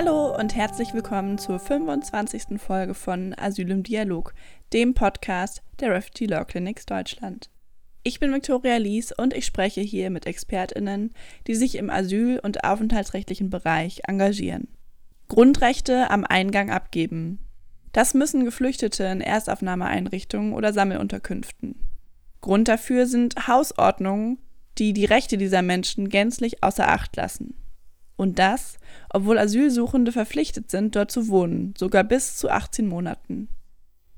Hallo und herzlich willkommen zur 25. Folge von Asyl im Dialog, dem Podcast der Refugee Law Clinics Deutschland. Ich bin Victoria Lies und ich spreche hier mit ExpertInnen, die sich im asyl- und aufenthaltsrechtlichen Bereich engagieren. Grundrechte am Eingang abgeben. Das müssen Geflüchtete in Erstaufnahmeeinrichtungen oder Sammelunterkünften. Grund dafür sind Hausordnungen, die die Rechte dieser Menschen gänzlich außer Acht lassen. Und das, obwohl Asylsuchende verpflichtet sind, dort zu wohnen, sogar bis zu 18 Monaten.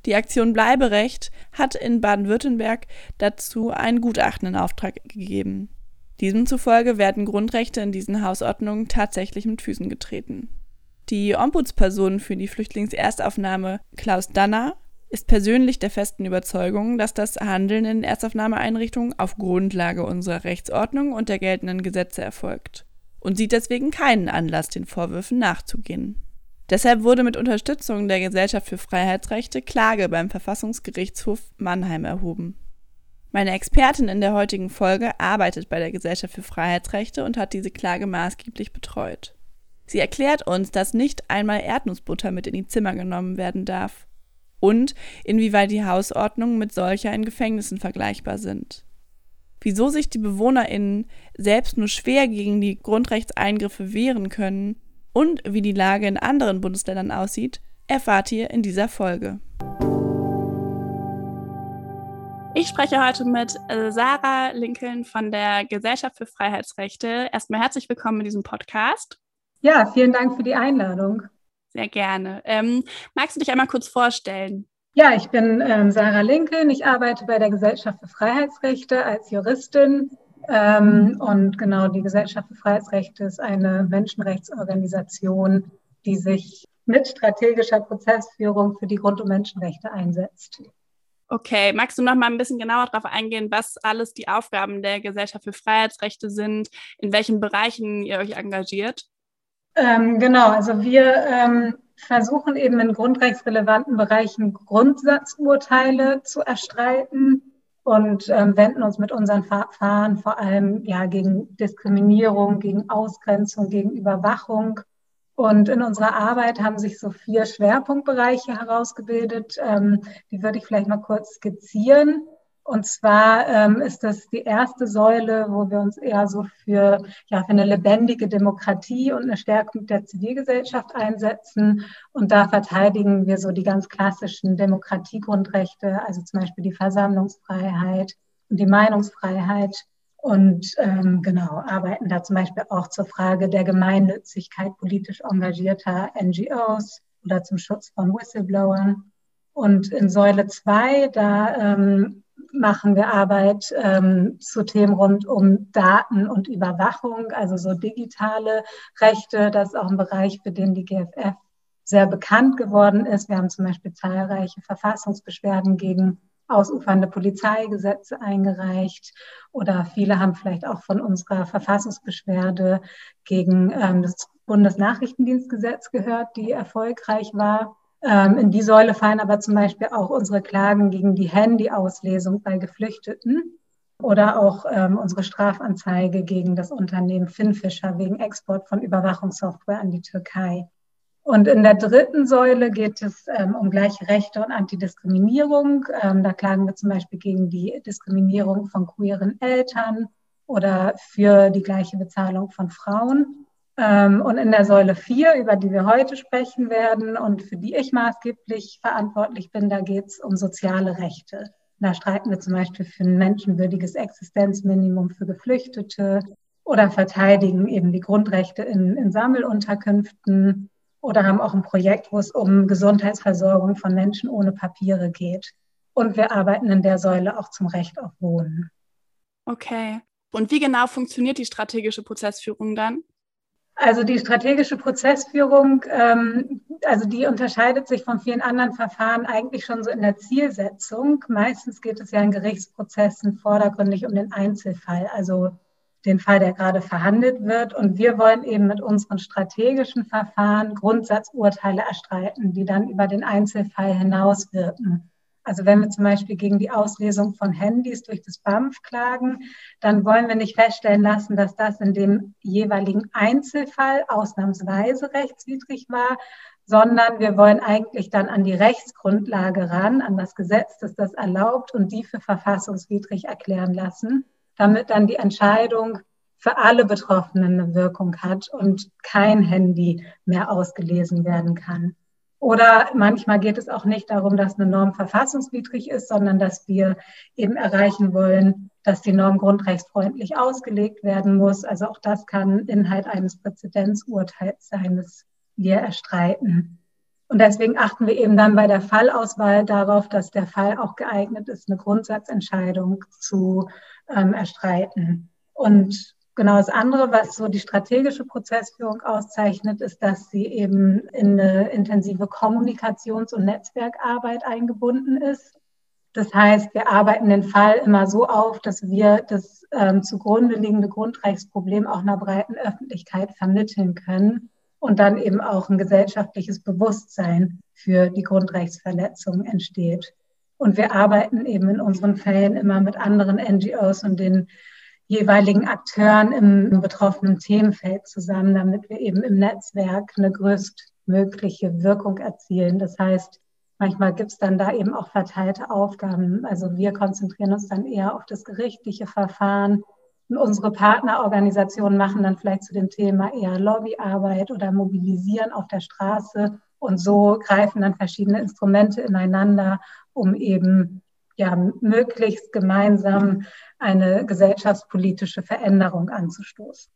Die Aktion Bleiberecht hat in Baden-Württemberg dazu ein Gutachten in Auftrag gegeben. Diesem zufolge werden Grundrechte in diesen Hausordnungen tatsächlich mit Füßen getreten. Die Ombudsperson für die Flüchtlingserstaufnahme, Klaus Danner, ist persönlich der festen Überzeugung, dass das Handeln in Erstaufnahmeeinrichtungen auf Grundlage unserer Rechtsordnung und der geltenden Gesetze erfolgt und sieht deswegen keinen Anlass, den Vorwürfen nachzugehen. Deshalb wurde mit Unterstützung der Gesellschaft für Freiheitsrechte Klage beim Verfassungsgerichtshof Mannheim erhoben. Meine Expertin in der heutigen Folge arbeitet bei der Gesellschaft für Freiheitsrechte und hat diese Klage maßgeblich betreut. Sie erklärt uns, dass nicht einmal Erdnussbutter mit in die Zimmer genommen werden darf und inwieweit die Hausordnungen mit solcher in Gefängnissen vergleichbar sind. Wieso sich die BewohnerInnen selbst nur schwer gegen die Grundrechtseingriffe wehren können und wie die Lage in anderen Bundesländern aussieht, erfahrt ihr in dieser Folge. Ich spreche heute mit äh, Sarah Lincoln von der Gesellschaft für Freiheitsrechte. Erstmal herzlich willkommen in diesem Podcast. Ja, vielen Dank für die Einladung. Sehr gerne. Ähm, magst du dich einmal kurz vorstellen? Ja, ich bin ähm, Sarah Lincoln. Ich arbeite bei der Gesellschaft für Freiheitsrechte als Juristin. Ähm, und genau, die Gesellschaft für Freiheitsrechte ist eine Menschenrechtsorganisation, die sich mit strategischer Prozessführung für die Grund- und Menschenrechte einsetzt. Okay, magst du noch mal ein bisschen genauer darauf eingehen, was alles die Aufgaben der Gesellschaft für Freiheitsrechte sind, in welchen Bereichen ihr euch engagiert? Ähm, genau, also wir ähm, versuchen eben in grundrechtsrelevanten Bereichen Grundsatzurteile zu erstreiten und ähm, wenden uns mit unseren Verfahren vor allem ja gegen Diskriminierung, gegen Ausgrenzung, gegen Überwachung. Und in unserer Arbeit haben sich so vier Schwerpunktbereiche herausgebildet. Ähm, die würde ich vielleicht mal kurz skizzieren. Und zwar ähm, ist das die erste Säule, wo wir uns eher so für, ja, für eine lebendige Demokratie und eine Stärkung der Zivilgesellschaft einsetzen. Und da verteidigen wir so die ganz klassischen Demokratiegrundrechte, also zum Beispiel die Versammlungsfreiheit und die Meinungsfreiheit. Und ähm, genau, arbeiten da zum Beispiel auch zur Frage der Gemeinnützigkeit politisch engagierter NGOs oder zum Schutz von Whistleblowern. Und in Säule 2, da ähm, machen wir Arbeit ähm, zu Themen rund um Daten und Überwachung, also so digitale Rechte. Das ist auch ein Bereich, für den die GFF sehr bekannt geworden ist. Wir haben zum Beispiel zahlreiche Verfassungsbeschwerden gegen ausufernde Polizeigesetze eingereicht oder viele haben vielleicht auch von unserer Verfassungsbeschwerde gegen ähm, das Bundesnachrichtendienstgesetz gehört, die erfolgreich war. Ähm, in die Säule fallen aber zum Beispiel auch unsere Klagen gegen die Handyauslesung bei Geflüchteten oder auch ähm, unsere Strafanzeige gegen das Unternehmen Finfisher wegen Export von Überwachungssoftware an die Türkei. Und in der dritten Säule geht es ähm, um gleiche Rechte und Antidiskriminierung. Ähm, da klagen wir zum Beispiel gegen die Diskriminierung von queeren Eltern oder für die gleiche Bezahlung von Frauen. Ähm, und in der Säule 4, über die wir heute sprechen werden und für die ich maßgeblich verantwortlich bin, da geht es um soziale Rechte. Da streiten wir zum Beispiel für ein menschenwürdiges Existenzminimum für Geflüchtete oder verteidigen eben die Grundrechte in, in Sammelunterkünften oder haben auch ein Projekt, wo es um Gesundheitsversorgung von Menschen ohne Papiere geht. Und wir arbeiten in der Säule auch zum Recht auf Wohnen. Okay. Und wie genau funktioniert die strategische Prozessführung dann? Also die strategische Prozessführung, ähm, also die unterscheidet sich von vielen anderen Verfahren eigentlich schon so in der Zielsetzung. Meistens geht es ja in Gerichtsprozessen vordergründig um den Einzelfall, also den Fall, der gerade verhandelt wird. Und wir wollen eben mit unseren strategischen Verfahren Grundsatzurteile erstreiten, die dann über den Einzelfall hinaus wirken. Also wenn wir zum Beispiel gegen die Auslesung von Handys durch das BAMF klagen, dann wollen wir nicht feststellen lassen, dass das in dem jeweiligen Einzelfall ausnahmsweise rechtswidrig war, sondern wir wollen eigentlich dann an die Rechtsgrundlage ran, an das Gesetz, das das erlaubt und die für verfassungswidrig erklären lassen, damit dann die Entscheidung für alle Betroffenen eine Wirkung hat und kein Handy mehr ausgelesen werden kann. Oder manchmal geht es auch nicht darum, dass eine Norm verfassungswidrig ist, sondern dass wir eben erreichen wollen, dass die Norm grundrechtsfreundlich ausgelegt werden muss. Also auch das kann Inhalt eines Präzedenzurteils sein, das wir erstreiten. Und deswegen achten wir eben dann bei der Fallauswahl darauf, dass der Fall auch geeignet ist, eine Grundsatzentscheidung zu ähm, erstreiten. Und Genau das andere, was so die strategische Prozessführung auszeichnet, ist, dass sie eben in eine intensive Kommunikations- und Netzwerkarbeit eingebunden ist. Das heißt, wir arbeiten den Fall immer so auf, dass wir das ähm, zugrunde liegende Grundrechtsproblem auch einer breiten Öffentlichkeit vermitteln können und dann eben auch ein gesellschaftliches Bewusstsein für die Grundrechtsverletzungen entsteht. Und wir arbeiten eben in unseren Fällen immer mit anderen NGOs und den jeweiligen Akteuren im betroffenen Themenfeld zusammen, damit wir eben im Netzwerk eine größtmögliche Wirkung erzielen. Das heißt, manchmal gibt es dann da eben auch verteilte Aufgaben. Also wir konzentrieren uns dann eher auf das gerichtliche Verfahren. Und unsere Partnerorganisationen machen dann vielleicht zu dem Thema eher Lobbyarbeit oder mobilisieren auf der Straße. Und so greifen dann verschiedene Instrumente ineinander, um eben ja, möglichst gemeinsam eine gesellschaftspolitische Veränderung anzustoßen.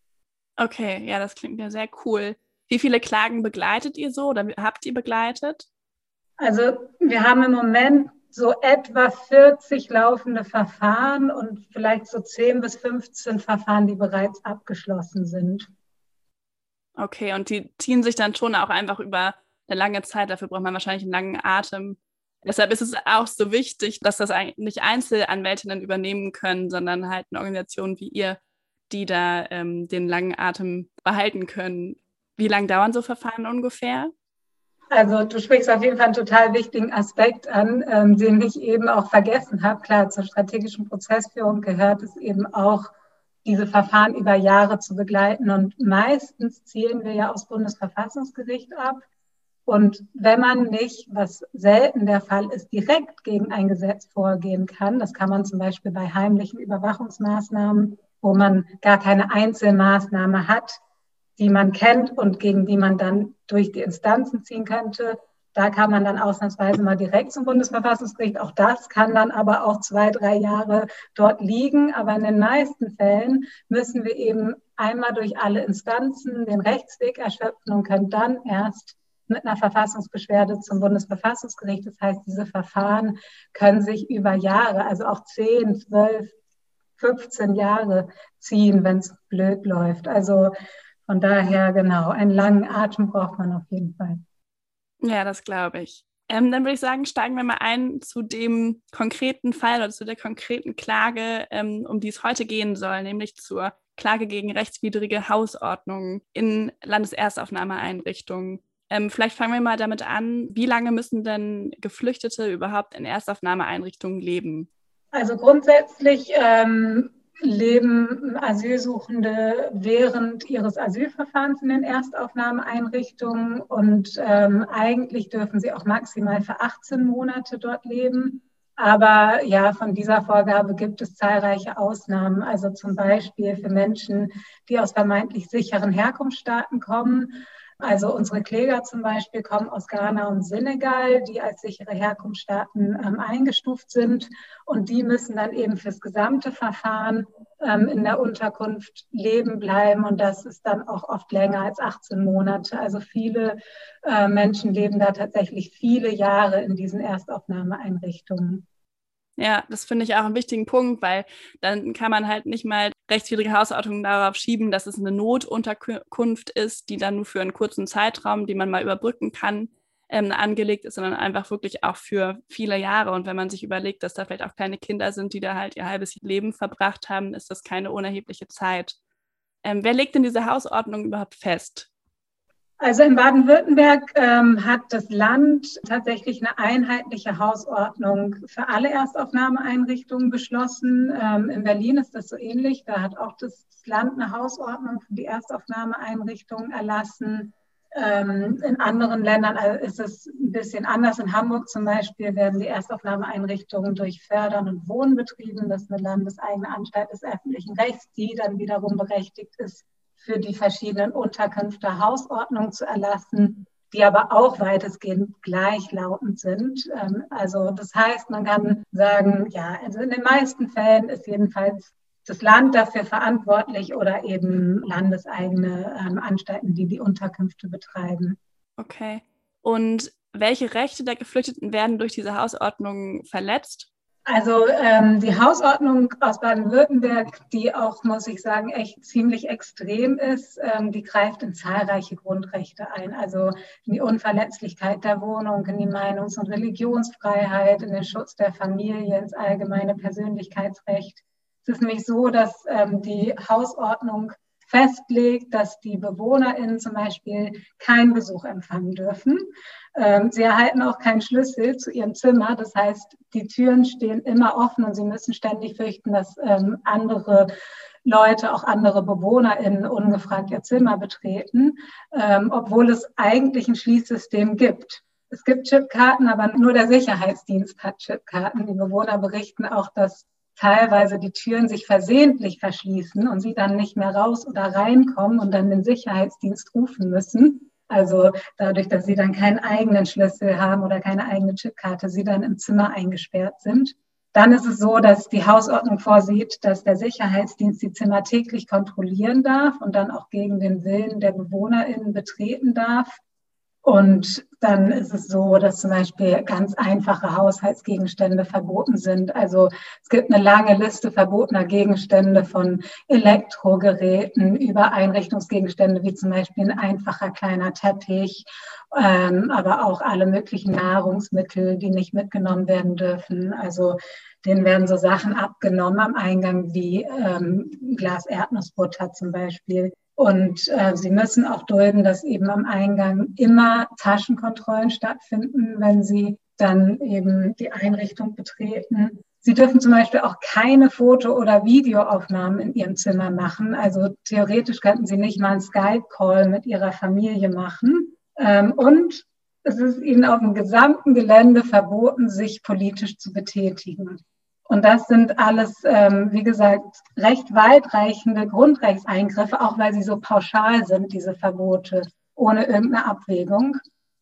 Okay, ja, das klingt ja sehr cool. Wie viele Klagen begleitet ihr so oder habt ihr begleitet? Also wir haben im Moment so etwa 40 laufende Verfahren und vielleicht so 10 bis 15 Verfahren, die bereits abgeschlossen sind. Okay, und die ziehen sich dann schon auch einfach über eine lange Zeit. Dafür braucht man wahrscheinlich einen langen Atem. Deshalb ist es auch so wichtig, dass das nicht Einzelanwältinnen übernehmen können, sondern halt eine Organisation wie ihr, die da ähm, den langen Atem behalten können. Wie lange dauern so Verfahren ungefähr? Also du sprichst auf jeden Fall einen total wichtigen Aspekt an, ähm, den ich eben auch vergessen habe. Klar, zur strategischen Prozessführung gehört es eben auch, diese Verfahren über Jahre zu begleiten. Und meistens zielen wir ja aus Bundesverfassungsgericht ab. Und wenn man nicht, was selten der Fall ist, direkt gegen ein Gesetz vorgehen kann, das kann man zum Beispiel bei heimlichen Überwachungsmaßnahmen, wo man gar keine Einzelmaßnahme hat, die man kennt und gegen die man dann durch die Instanzen ziehen könnte, da kann man dann ausnahmsweise mal direkt zum Bundesverfassungsgericht. Auch das kann dann aber auch zwei, drei Jahre dort liegen. Aber in den meisten Fällen müssen wir eben einmal durch alle Instanzen den Rechtsweg erschöpfen und können dann erst mit einer Verfassungsbeschwerde zum Bundesverfassungsgericht. Das heißt, diese Verfahren können sich über Jahre, also auch 10, 12, 15 Jahre ziehen, wenn es blöd läuft. Also von daher, genau, einen langen Atem braucht man auf jeden Fall. Ja, das glaube ich. Ähm, dann würde ich sagen, steigen wir mal ein zu dem konkreten Fall oder zu der konkreten Klage, ähm, um die es heute gehen soll, nämlich zur Klage gegen rechtswidrige Hausordnungen in Landeserstaufnahmeeinrichtungen. Ähm, vielleicht fangen wir mal damit an, wie lange müssen denn Geflüchtete überhaupt in Erstaufnahmeeinrichtungen leben? Also grundsätzlich ähm, leben Asylsuchende während ihres Asylverfahrens in den Erstaufnahmeeinrichtungen und ähm, eigentlich dürfen sie auch maximal für 18 Monate dort leben. Aber ja, von dieser Vorgabe gibt es zahlreiche Ausnahmen. Also zum Beispiel für Menschen, die aus vermeintlich sicheren Herkunftsstaaten kommen also unsere Kläger zum Beispiel kommen aus Ghana und Senegal, die als sichere Herkunftsstaaten ähm, eingestuft sind. Und die müssen dann eben fürs gesamte Verfahren ähm, in der Unterkunft leben bleiben. Und das ist dann auch oft länger als 18 Monate. Also viele äh, Menschen leben da tatsächlich viele Jahre in diesen Erstaufnahmeeinrichtungen. Ja, das finde ich auch einen wichtigen Punkt, weil dann kann man halt nicht mal rechtswidrige Hausordnung darauf schieben, dass es eine Notunterkunft ist, die dann nur für einen kurzen Zeitraum, die man mal überbrücken kann, ähm, angelegt ist, sondern einfach wirklich auch für viele Jahre. Und wenn man sich überlegt, dass da vielleicht auch kleine Kinder sind, die da halt ihr halbes Leben verbracht haben, ist das keine unerhebliche Zeit. Ähm, wer legt denn diese Hausordnung überhaupt fest? Also in Baden-Württemberg ähm, hat das Land tatsächlich eine einheitliche Hausordnung für alle Erstaufnahmeeinrichtungen beschlossen. Ähm, in Berlin ist das so ähnlich. Da hat auch das Land eine Hausordnung für die Erstaufnahmeeinrichtungen erlassen. Ähm, in anderen Ländern äh, ist es ein bisschen anders. In Hamburg zum Beispiel werden die Erstaufnahmeeinrichtungen durch Fördern und Wohnen betrieben. Das ist eine landeseigene Anstalt des öffentlichen Rechts, die dann wiederum berechtigt ist, für die verschiedenen Unterkünfte Hausordnungen zu erlassen, die aber auch weitestgehend gleichlautend sind. Ähm, also das heißt, man kann sagen, ja, also in den meisten Fällen ist jedenfalls das Land dafür verantwortlich oder eben landeseigene ähm, Anstalten, die die Unterkünfte betreiben. Okay. Und welche Rechte der Geflüchteten werden durch diese Hausordnung verletzt? Also ähm, die Hausordnung aus Baden-Württemberg, die auch, muss ich sagen, echt ziemlich extrem ist, ähm, die greift in zahlreiche Grundrechte ein. Also in die Unverletzlichkeit der Wohnung, in die Meinungs- und Religionsfreiheit, in den Schutz der Familie, ins allgemeine Persönlichkeitsrecht. Es ist nämlich so, dass ähm, die Hausordnung festlegt, dass die BewohnerInnen zum Beispiel keinen Besuch empfangen dürfen. Ähm, sie erhalten auch keinen Schlüssel zu ihrem Zimmer. Das heißt, die Türen stehen immer offen und sie müssen ständig fürchten, dass ähm, andere Leute, auch andere BewohnerInnen ungefragt ihr Zimmer betreten, ähm, obwohl es eigentlich ein Schließsystem gibt. Es gibt Chipkarten, aber nur der Sicherheitsdienst hat Chipkarten. Die Bewohner berichten auch, dass teilweise die Türen sich versehentlich verschließen und sie dann nicht mehr raus oder reinkommen und dann den Sicherheitsdienst rufen müssen. Also dadurch, dass sie dann keinen eigenen Schlüssel haben oder keine eigene Chipkarte, sie dann im Zimmer eingesperrt sind. Dann ist es so, dass die Hausordnung vorsieht, dass der Sicherheitsdienst die Zimmer täglich kontrollieren darf und dann auch gegen den Willen der BewohnerInnen betreten darf. Und dann ist es so, dass zum Beispiel ganz einfache Haushaltsgegenstände verboten sind. Also es gibt eine lange Liste verbotener Gegenstände von Elektrogeräten über Einrichtungsgegenstände wie zum Beispiel ein einfacher kleiner Teppich, ähm, aber auch alle möglichen Nahrungsmittel, die nicht mitgenommen werden dürfen. Also denen werden so Sachen abgenommen am Eingang wie ähm, Glas Erdnussbutter zum Beispiel. Und äh, sie müssen auch dulden, dass eben am Eingang immer Taschenkontrollen stattfinden, wenn sie dann eben die Einrichtung betreten. Sie dürfen zum Beispiel auch keine Foto- oder Videoaufnahmen in ihrem Zimmer machen. Also theoretisch könnten sie nicht mal einen Skype-Call mit ihrer Familie machen. Ähm, und es ist ihnen auf dem gesamten Gelände verboten, sich politisch zu betätigen. Und das sind alles, ähm, wie gesagt, recht weitreichende Grundrechtseingriffe, auch weil sie so pauschal sind, diese Verbote, ohne irgendeine Abwägung.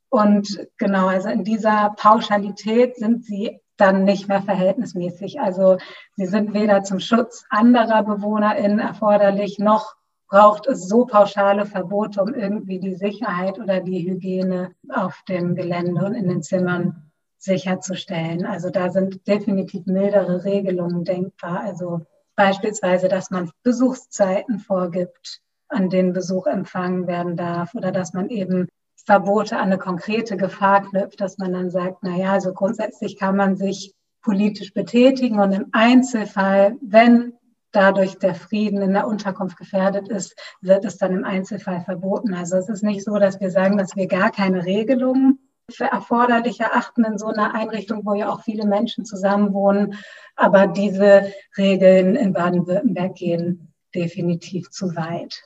Und genau, also in dieser Pauschalität sind sie dann nicht mehr verhältnismäßig. Also sie sind weder zum Schutz anderer BewohnerInnen erforderlich, noch braucht es so pauschale Verbote, um irgendwie die Sicherheit oder die Hygiene auf dem Gelände und in den Zimmern sicherzustellen. Also da sind definitiv mildere Regelungen denkbar. Also beispielsweise, dass man Besuchszeiten vorgibt, an denen Besuch empfangen werden darf oder dass man eben Verbote an eine konkrete Gefahr knüpft, dass man dann sagt, na ja, also grundsätzlich kann man sich politisch betätigen und im Einzelfall, wenn dadurch der Frieden in der Unterkunft gefährdet ist, wird es dann im Einzelfall verboten. Also es ist nicht so, dass wir sagen, dass wir gar keine Regelungen für erforderlich erachten in so einer Einrichtung, wo ja auch viele Menschen zusammenwohnen. Aber diese Regeln in Baden-Württemberg gehen definitiv zu weit.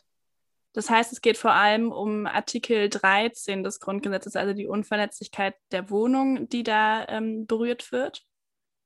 Das heißt, es geht vor allem um Artikel 13 des Grundgesetzes, also die Unverletzlichkeit der Wohnung, die da ähm, berührt wird.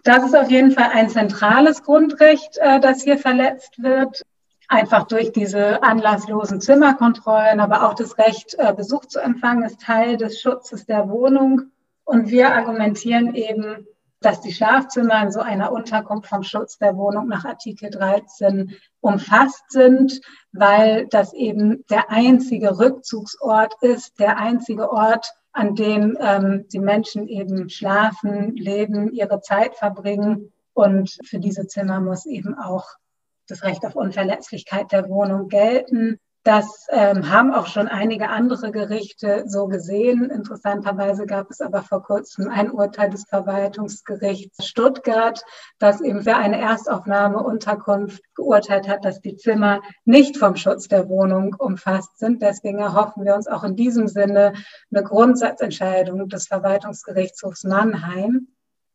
Das ist auf jeden Fall ein zentrales Grundrecht, äh, das hier verletzt wird einfach durch diese anlasslosen Zimmerkontrollen, aber auch das Recht, äh, Besuch zu empfangen, ist Teil des Schutzes der Wohnung. Und wir argumentieren eben, dass die Schlafzimmer in so einer Unterkunft vom Schutz der Wohnung nach Artikel 13 umfasst sind, weil das eben der einzige Rückzugsort ist, der einzige Ort, an dem ähm, die Menschen eben schlafen, leben, ihre Zeit verbringen. Und für diese Zimmer muss eben auch das Recht auf Unverletzlichkeit der Wohnung gelten. Das ähm, haben auch schon einige andere Gerichte so gesehen. Interessanterweise gab es aber vor kurzem ein Urteil des Verwaltungsgerichts Stuttgart, das eben für eine Erstaufnahmeunterkunft geurteilt hat, dass die Zimmer nicht vom Schutz der Wohnung umfasst sind. Deswegen erhoffen wir uns auch in diesem Sinne eine Grundsatzentscheidung des Verwaltungsgerichtshofs Mannheim,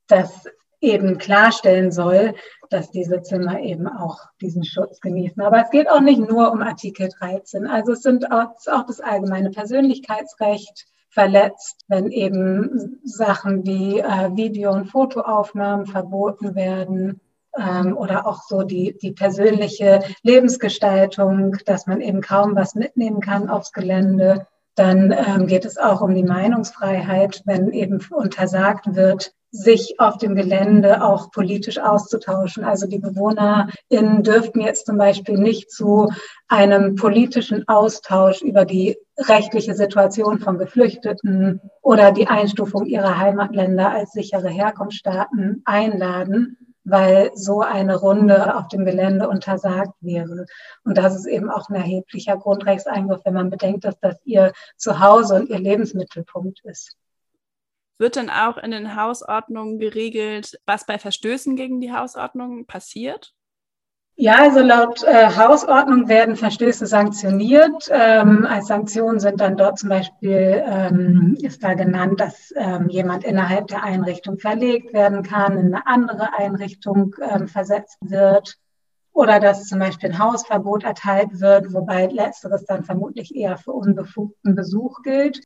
dass eben klarstellen soll, dass diese Zimmer eben auch diesen Schutz genießen. Aber es geht auch nicht nur um Artikel 13. Also es sind auch, auch das allgemeine Persönlichkeitsrecht verletzt, wenn eben Sachen wie äh, Video- und Fotoaufnahmen verboten werden ähm, oder auch so die, die persönliche Lebensgestaltung, dass man eben kaum was mitnehmen kann aufs Gelände. Dann ähm, geht es auch um die Meinungsfreiheit, wenn eben untersagt wird, sich auf dem Gelände auch politisch auszutauschen. Also die BewohnerInnen dürften jetzt zum Beispiel nicht zu einem politischen Austausch über die rechtliche Situation von Geflüchteten oder die Einstufung ihrer Heimatländer als sichere Herkunftsstaaten einladen, weil so eine Runde auf dem Gelände untersagt wäre. Und das ist eben auch ein erheblicher Grundrechtseingriff, wenn man bedenkt, dass das ihr Zuhause und ihr Lebensmittelpunkt ist. Wird denn auch in den Hausordnungen geregelt, was bei Verstößen gegen die Hausordnung passiert? Ja, also laut äh, Hausordnung werden Verstöße sanktioniert. Ähm, als Sanktion sind dann dort zum Beispiel, ähm, ist da genannt, dass ähm, jemand innerhalb der Einrichtung verlegt werden kann, in eine andere Einrichtung ähm, versetzt wird oder dass zum Beispiel ein Hausverbot erteilt wird, wobei letzteres dann vermutlich eher für unbefugten Besuch gilt.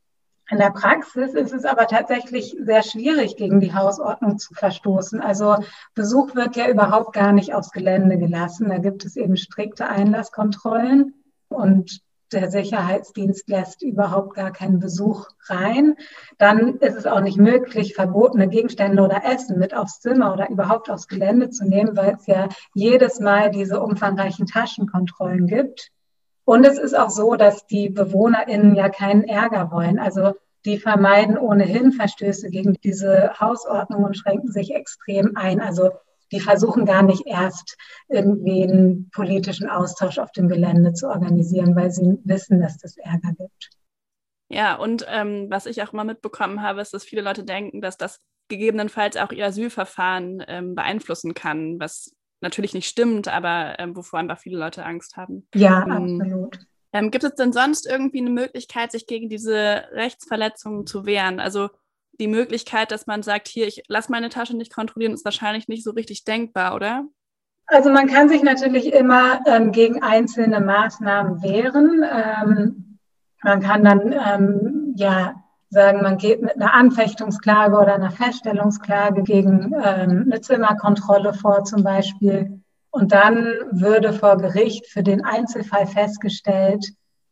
In der Praxis ist es aber tatsächlich sehr schwierig, gegen die Hausordnung zu verstoßen. Also Besuch wird ja überhaupt gar nicht aufs Gelände gelassen. Da gibt es eben strikte Einlasskontrollen und der Sicherheitsdienst lässt überhaupt gar keinen Besuch rein. Dann ist es auch nicht möglich, verbotene Gegenstände oder Essen mit aufs Zimmer oder überhaupt aufs Gelände zu nehmen, weil es ja jedes Mal diese umfangreichen Taschenkontrollen gibt. Und es ist auch so, dass die BewohnerInnen ja keinen Ärger wollen. Also die vermeiden ohnehin Verstöße gegen diese Hausordnung und schränken sich extrem ein. Also die versuchen gar nicht erst irgendwie einen politischen Austausch auf dem Gelände zu organisieren, weil sie wissen, dass das Ärger gibt. Ja, und ähm, was ich auch immer mitbekommen habe, ist, dass viele Leute denken, dass das gegebenenfalls auch ihr Asylverfahren ähm, beeinflussen kann, was natürlich nicht stimmt, aber ähm, wovor einfach viele Leute Angst haben. Ja, ähm, absolut. Ähm, gibt es denn sonst irgendwie eine Möglichkeit, sich gegen diese Rechtsverletzungen zu wehren? Also die Möglichkeit, dass man sagt, hier, ich lasse meine Tasche nicht kontrollieren, ist wahrscheinlich nicht so richtig denkbar, oder? Also man kann sich natürlich immer ähm, gegen einzelne Maßnahmen wehren. Ähm, man kann dann ähm, ja sagen, man geht mit einer Anfechtungsklage oder einer Feststellungsklage gegen ähm, eine Zimmerkontrolle vor zum Beispiel. Und dann würde vor Gericht für den Einzelfall festgestellt,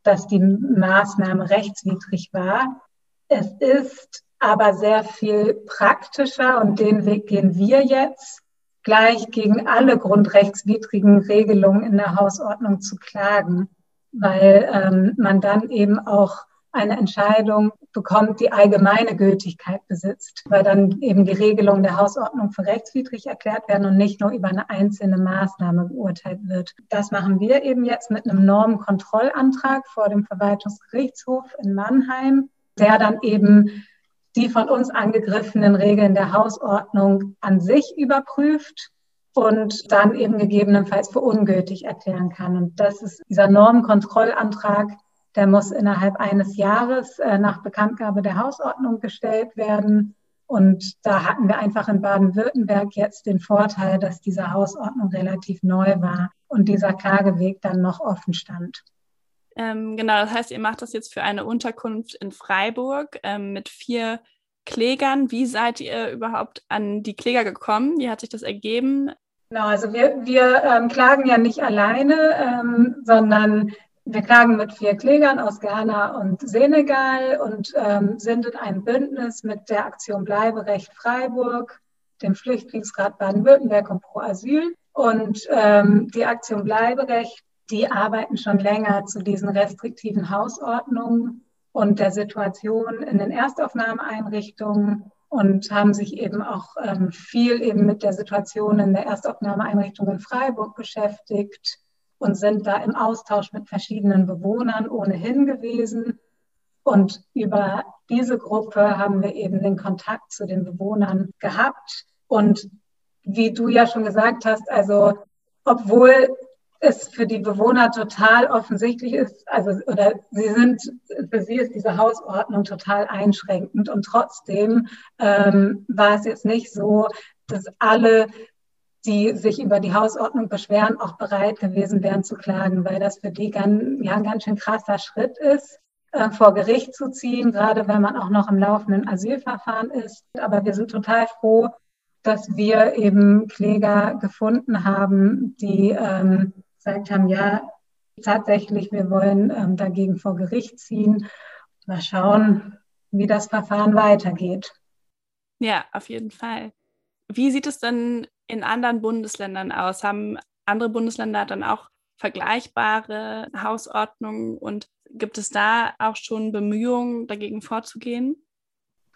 dass die Maßnahme rechtswidrig war. Es ist aber sehr viel praktischer und den Weg gehen wir jetzt, gleich gegen alle grundrechtswidrigen Regelungen in der Hausordnung zu klagen, weil ähm, man dann eben auch eine Entscheidung bekommt, die allgemeine Gültigkeit besitzt, weil dann eben die Regelungen der Hausordnung für rechtswidrig erklärt werden und nicht nur über eine einzelne Maßnahme beurteilt wird. Das machen wir eben jetzt mit einem Normenkontrollantrag vor dem Verwaltungsgerichtshof in Mannheim, der dann eben die von uns angegriffenen Regeln der Hausordnung an sich überprüft und dann eben gegebenenfalls für ungültig erklären kann. Und das ist dieser Normenkontrollantrag, der muss innerhalb eines Jahres äh, nach Bekanntgabe der Hausordnung gestellt werden. Und da hatten wir einfach in Baden-Württemberg jetzt den Vorteil, dass diese Hausordnung relativ neu war und dieser Klageweg dann noch offen stand. Ähm, genau, das heißt, ihr macht das jetzt für eine Unterkunft in Freiburg ähm, mit vier Klägern. Wie seid ihr überhaupt an die Kläger gekommen? Wie hat sich das ergeben? Genau, also wir, wir ähm, klagen ja nicht alleine, ähm, sondern wir klagen mit vier Klägern aus Ghana und Senegal und ähm, sind in einem Bündnis mit der Aktion Bleiberecht Freiburg, dem Flüchtlingsrat Baden-Württemberg und Pro Asyl. Und ähm, die Aktion Bleiberecht, die arbeiten schon länger zu diesen restriktiven Hausordnungen und der Situation in den Erstaufnahmeeinrichtungen und haben sich eben auch ähm, viel eben mit der Situation in der Erstaufnahmeeinrichtung in Freiburg beschäftigt und sind da im Austausch mit verschiedenen Bewohnern ohnehin gewesen. Und über diese Gruppe haben wir eben den Kontakt zu den Bewohnern gehabt. Und wie du ja schon gesagt hast, also obwohl es für die Bewohner total offensichtlich ist, also oder sie sind, für sie ist diese Hausordnung total einschränkend und trotzdem ähm, war es jetzt nicht so, dass alle, die sich über die Hausordnung beschweren, auch bereit gewesen wären zu klagen, weil das für die ganz, ja, ein ganz schön krasser Schritt ist, äh, vor Gericht zu ziehen, gerade wenn man auch noch im laufenden Asylverfahren ist. Aber wir sind total froh, dass wir eben Kläger gefunden haben, die ähm, gesagt haben, ja, tatsächlich, wir wollen ähm, dagegen vor Gericht ziehen. Mal schauen, wie das Verfahren weitergeht. Ja, auf jeden Fall. Wie sieht es denn in anderen Bundesländern aus? Haben andere Bundesländer dann auch vergleichbare Hausordnungen und gibt es da auch schon Bemühungen, dagegen vorzugehen?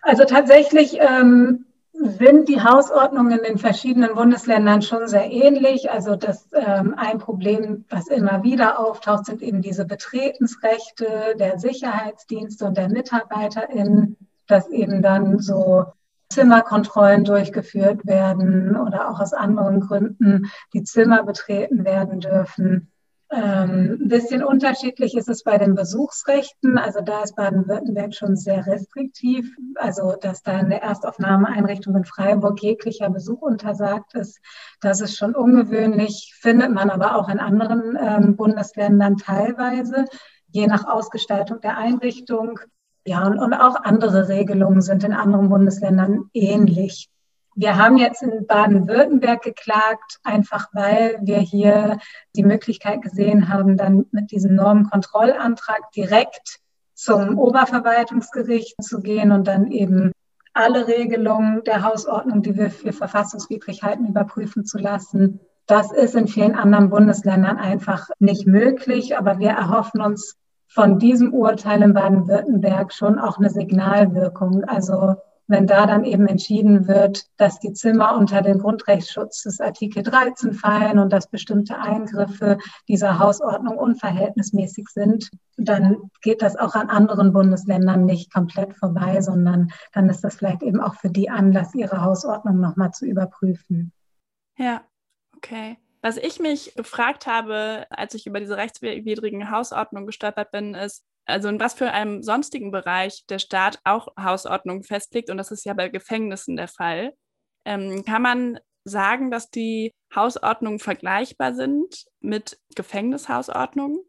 Also tatsächlich ähm, sind die Hausordnungen in den verschiedenen Bundesländern schon sehr ähnlich. Also das ähm, ein Problem, was immer wieder auftaucht, sind eben diese Betretensrechte der Sicherheitsdienste und der MitarbeiterInnen, dass eben dann so Zimmerkontrollen durchgeführt werden oder auch aus anderen Gründen die Zimmer betreten werden dürfen. Ähm, ein bisschen unterschiedlich ist es bei den Besuchsrechten. Also da ist Baden-Württemberg schon sehr restriktiv. Also dass da in der Erstaufnahmeeinrichtung in Freiburg jeglicher Besuch untersagt ist, das ist schon ungewöhnlich, findet man aber auch in anderen ähm, Bundesländern teilweise, je nach Ausgestaltung der Einrichtung. Ja, und, und auch andere Regelungen sind in anderen Bundesländern ähnlich. Wir haben jetzt in Baden-Württemberg geklagt, einfach weil wir hier die Möglichkeit gesehen haben, dann mit diesem Normenkontrollantrag direkt zum Oberverwaltungsgericht zu gehen und dann eben alle Regelungen der Hausordnung, die wir für verfassungswidrig halten, überprüfen zu lassen. Das ist in vielen anderen Bundesländern einfach nicht möglich, aber wir erhoffen uns von diesem Urteil in Baden-Württemberg schon auch eine Signalwirkung. Also wenn da dann eben entschieden wird, dass die Zimmer unter den Grundrechtsschutz des Artikel 13 fallen und dass bestimmte Eingriffe dieser Hausordnung unverhältnismäßig sind, dann geht das auch an anderen Bundesländern nicht komplett vorbei, sondern dann ist das vielleicht eben auch für die Anlass, ihre Hausordnung nochmal zu überprüfen. Ja, okay. Was ich mich gefragt habe, als ich über diese rechtswidrigen Hausordnungen gestolpert bin, ist, also in was für einem sonstigen Bereich der Staat auch Hausordnungen festlegt, und das ist ja bei Gefängnissen der Fall, ähm, kann man sagen, dass die Hausordnungen vergleichbar sind mit Gefängnishausordnungen?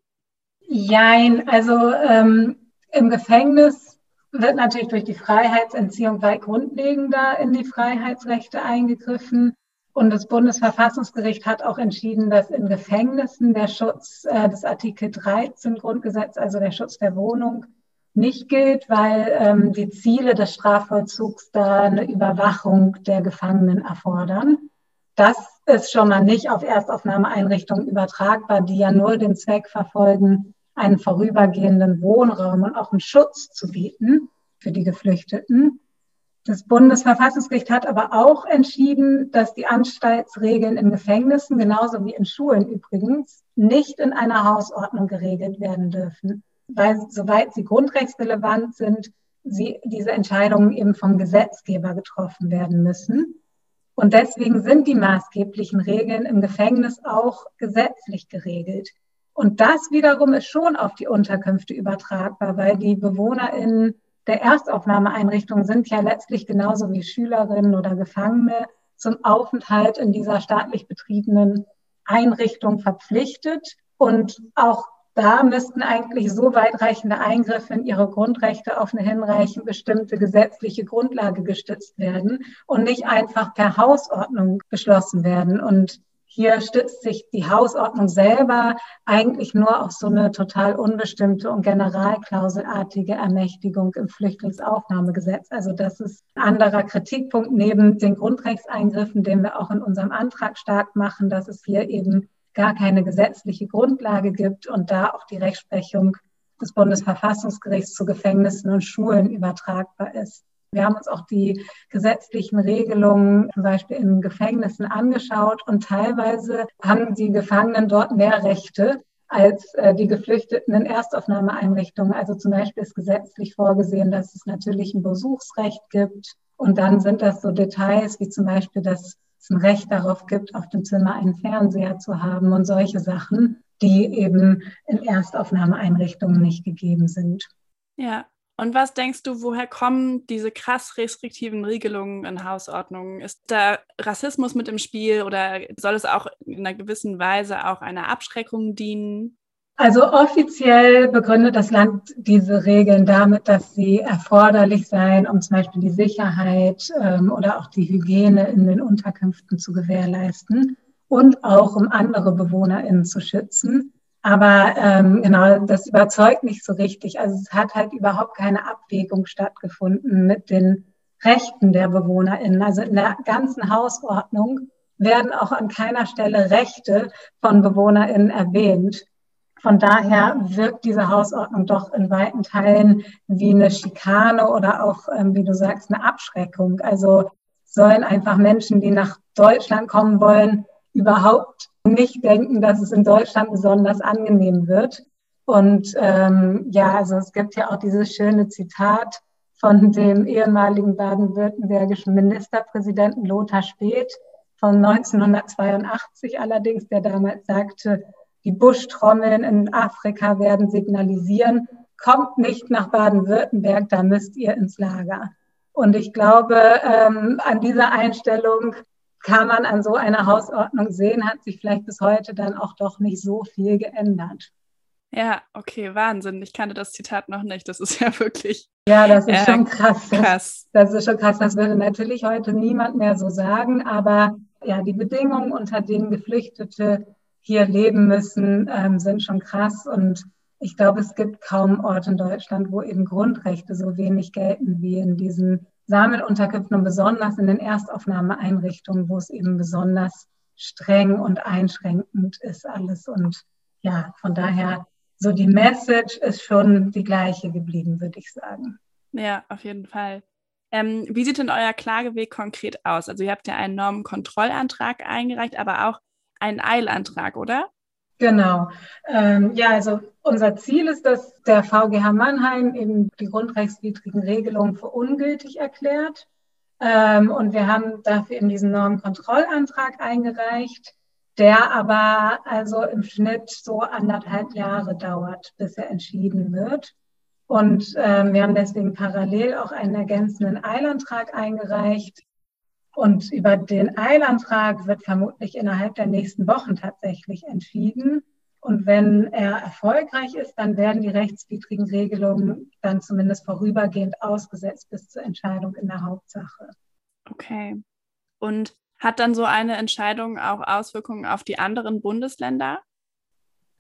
Jein, also ähm, im Gefängnis wird natürlich durch die Freiheitsentziehung weit grundlegender in die Freiheitsrechte eingegriffen. Und das Bundesverfassungsgericht hat auch entschieden, dass in Gefängnissen der Schutz äh, des Artikel 13 Grundgesetz, also der Schutz der Wohnung, nicht gilt, weil ähm, die Ziele des Strafvollzugs da eine Überwachung der Gefangenen erfordern. Das ist schon mal nicht auf Erstaufnahmeeinrichtungen übertragbar, die ja nur den Zweck verfolgen, einen vorübergehenden Wohnraum und auch einen Schutz zu bieten für die Geflüchteten. Das Bundesverfassungsgericht hat aber auch entschieden, dass die Anstaltsregeln in Gefängnissen, genauso wie in Schulen übrigens, nicht in einer Hausordnung geregelt werden dürfen, weil soweit sie grundrechtsrelevant sind, sie, diese Entscheidungen eben vom Gesetzgeber getroffen werden müssen. Und deswegen sind die maßgeblichen Regeln im Gefängnis auch gesetzlich geregelt. Und das wiederum ist schon auf die Unterkünfte übertragbar, weil die BewohnerInnen der Erstaufnahmeeinrichtungen sind ja letztlich genauso wie Schülerinnen oder Gefangene zum Aufenthalt in dieser staatlich betriebenen Einrichtung verpflichtet. Und auch da müssten eigentlich so weitreichende Eingriffe in ihre Grundrechte auf eine hinreichend bestimmte gesetzliche Grundlage gestützt werden und nicht einfach per Hausordnung beschlossen werden. Und hier stützt sich die Hausordnung selber eigentlich nur auf so eine total unbestimmte und generalklauselartige Ermächtigung im Flüchtlingsaufnahmegesetz. Also das ist ein anderer Kritikpunkt neben den Grundrechtseingriffen, den wir auch in unserem Antrag stark machen, dass es hier eben gar keine gesetzliche Grundlage gibt und da auch die Rechtsprechung des Bundesverfassungsgerichts zu Gefängnissen und Schulen übertragbar ist. Wir haben uns auch die gesetzlichen Regelungen zum Beispiel in Gefängnissen angeschaut und teilweise haben die Gefangenen dort mehr Rechte als äh, die Geflüchteten in Erstaufnahmeeinrichtungen. Also zum Beispiel ist gesetzlich vorgesehen, dass es natürlich ein Besuchsrecht gibt. Und dann sind das so Details wie zum Beispiel, dass es ein Recht darauf gibt, auf dem Zimmer einen Fernseher zu haben und solche Sachen, die eben in Erstaufnahmeeinrichtungen nicht gegeben sind. Ja, und was denkst du, woher kommen diese krass restriktiven Regelungen in Hausordnungen? Ist da Rassismus mit im Spiel oder soll es auch in einer gewissen Weise auch einer Abschreckung dienen? Also offiziell begründet das Land diese Regeln damit, dass sie erforderlich seien, um zum Beispiel die Sicherheit ähm, oder auch die Hygiene in den Unterkünften zu gewährleisten und auch um andere BewohnerInnen zu schützen. Aber ähm, genau, das überzeugt nicht so richtig. Also es hat halt überhaupt keine Abwägung stattgefunden mit den Rechten der BewohnerInnen. Also in der ganzen Hausordnung werden auch an keiner Stelle Rechte von BewohnerInnen erwähnt. Von daher wirkt diese Hausordnung doch in weiten Teilen wie eine Schikane oder auch, ähm, wie du sagst, eine Abschreckung. Also sollen einfach Menschen, die nach Deutschland kommen wollen, überhaupt nicht denken, dass es in Deutschland besonders angenehm wird. Und ähm, ja, also es gibt ja auch dieses schöne Zitat von dem ehemaligen baden-württembergischen Ministerpräsidenten Lothar Späth von 1982 allerdings, der damals sagte, die Buschtrommeln in Afrika werden signalisieren, kommt nicht nach Baden-Württemberg, da müsst ihr ins Lager. Und ich glaube, ähm, an dieser Einstellung kann man an so einer Hausordnung sehen, hat sich vielleicht bis heute dann auch doch nicht so viel geändert. Ja, okay, Wahnsinn. Ich kannte das Zitat noch nicht. Das ist ja wirklich. Ja, das ist äh, schon krass. krass. Das, ist schon krass. Das würde natürlich heute niemand mehr so sagen. Aber ja, die Bedingungen, unter denen Geflüchtete hier leben müssen, ähm, sind schon krass. Und ich glaube, es gibt kaum Orte in Deutschland, wo eben Grundrechte so wenig gelten wie in diesen Sammelunterkünften und besonders in den Erstaufnahmeeinrichtungen, wo es eben besonders streng und einschränkend ist alles. Und ja, von daher, so die Message ist schon die gleiche geblieben, würde ich sagen. Ja, auf jeden Fall. Ähm, wie sieht denn euer Klageweg konkret aus? Also ihr habt ja einen Normenkontrollantrag eingereicht, aber auch einen Eilantrag, oder? Genau. Ähm, ja, also unser Ziel ist, dass der VGH Mannheim eben die grundrechtswidrigen Regelungen für ungültig erklärt. Ähm, und wir haben dafür eben diesen Normenkontrollantrag eingereicht, der aber also im Schnitt so anderthalb Jahre dauert, bis er entschieden wird. Und ähm, wir haben deswegen parallel auch einen ergänzenden Eilantrag eingereicht, und über den Eilantrag wird vermutlich innerhalb der nächsten Wochen tatsächlich entschieden. Und wenn er erfolgreich ist, dann werden die rechtswidrigen Regelungen dann zumindest vorübergehend ausgesetzt bis zur Entscheidung in der Hauptsache. Okay. Und hat dann so eine Entscheidung auch Auswirkungen auf die anderen Bundesländer?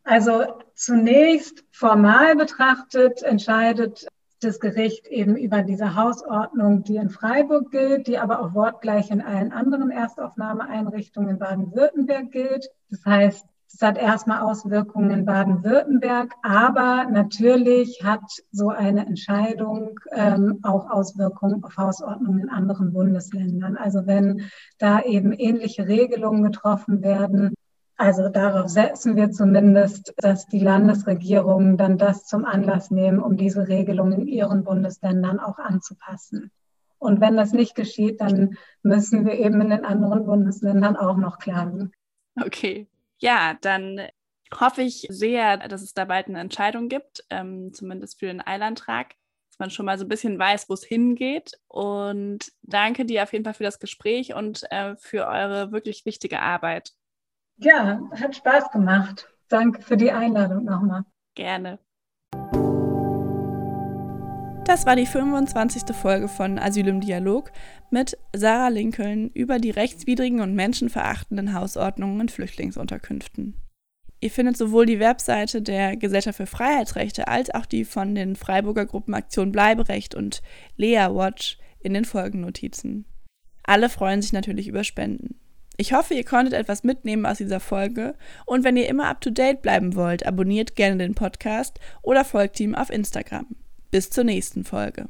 Also zunächst formal betrachtet entscheidet das Gericht eben über diese Hausordnung, die in Freiburg gilt, die aber auch wortgleich in allen anderen Erstaufnahmeeinrichtungen in Baden-Württemberg gilt. Das heißt, es hat erstmal Auswirkungen in Baden-Württemberg, aber natürlich hat so eine Entscheidung ähm, auch Auswirkungen auf Hausordnungen in anderen Bundesländern. Also wenn da eben ähnliche Regelungen getroffen werden, also darauf setzen wir zumindest, dass die Landesregierungen dann das zum Anlass nehmen, um diese Regelungen in ihren Bundesländern auch anzupassen. Und wenn das nicht geschieht, dann müssen wir eben in den anderen Bundesländern auch noch klagen. Okay, ja, dann hoffe ich sehr, dass es da bald eine Entscheidung gibt, ähm, zumindest für den Eilantrag, dass man schon mal so ein bisschen weiß, wo es hingeht. Und danke dir auf jeden Fall für das Gespräch und äh, für eure wirklich wichtige Arbeit. Ja, hat Spaß gemacht. Danke für die Einladung nochmal. Gerne. Das war die 25. Folge von Asyl im Dialog mit Sarah Lincoln über die rechtswidrigen und menschenverachtenden Hausordnungen in Flüchtlingsunterkünften. Ihr findet sowohl die Webseite der Gesellschaft für Freiheitsrechte als auch die von den Freiburger Gruppen Aktion Bleiberecht und Lea Watch in den Folgennotizen. Alle freuen sich natürlich über Spenden. Ich hoffe, ihr konntet etwas mitnehmen aus dieser Folge und wenn ihr immer up-to-date bleiben wollt, abonniert gerne den Podcast oder folgt ihm auf Instagram. Bis zur nächsten Folge.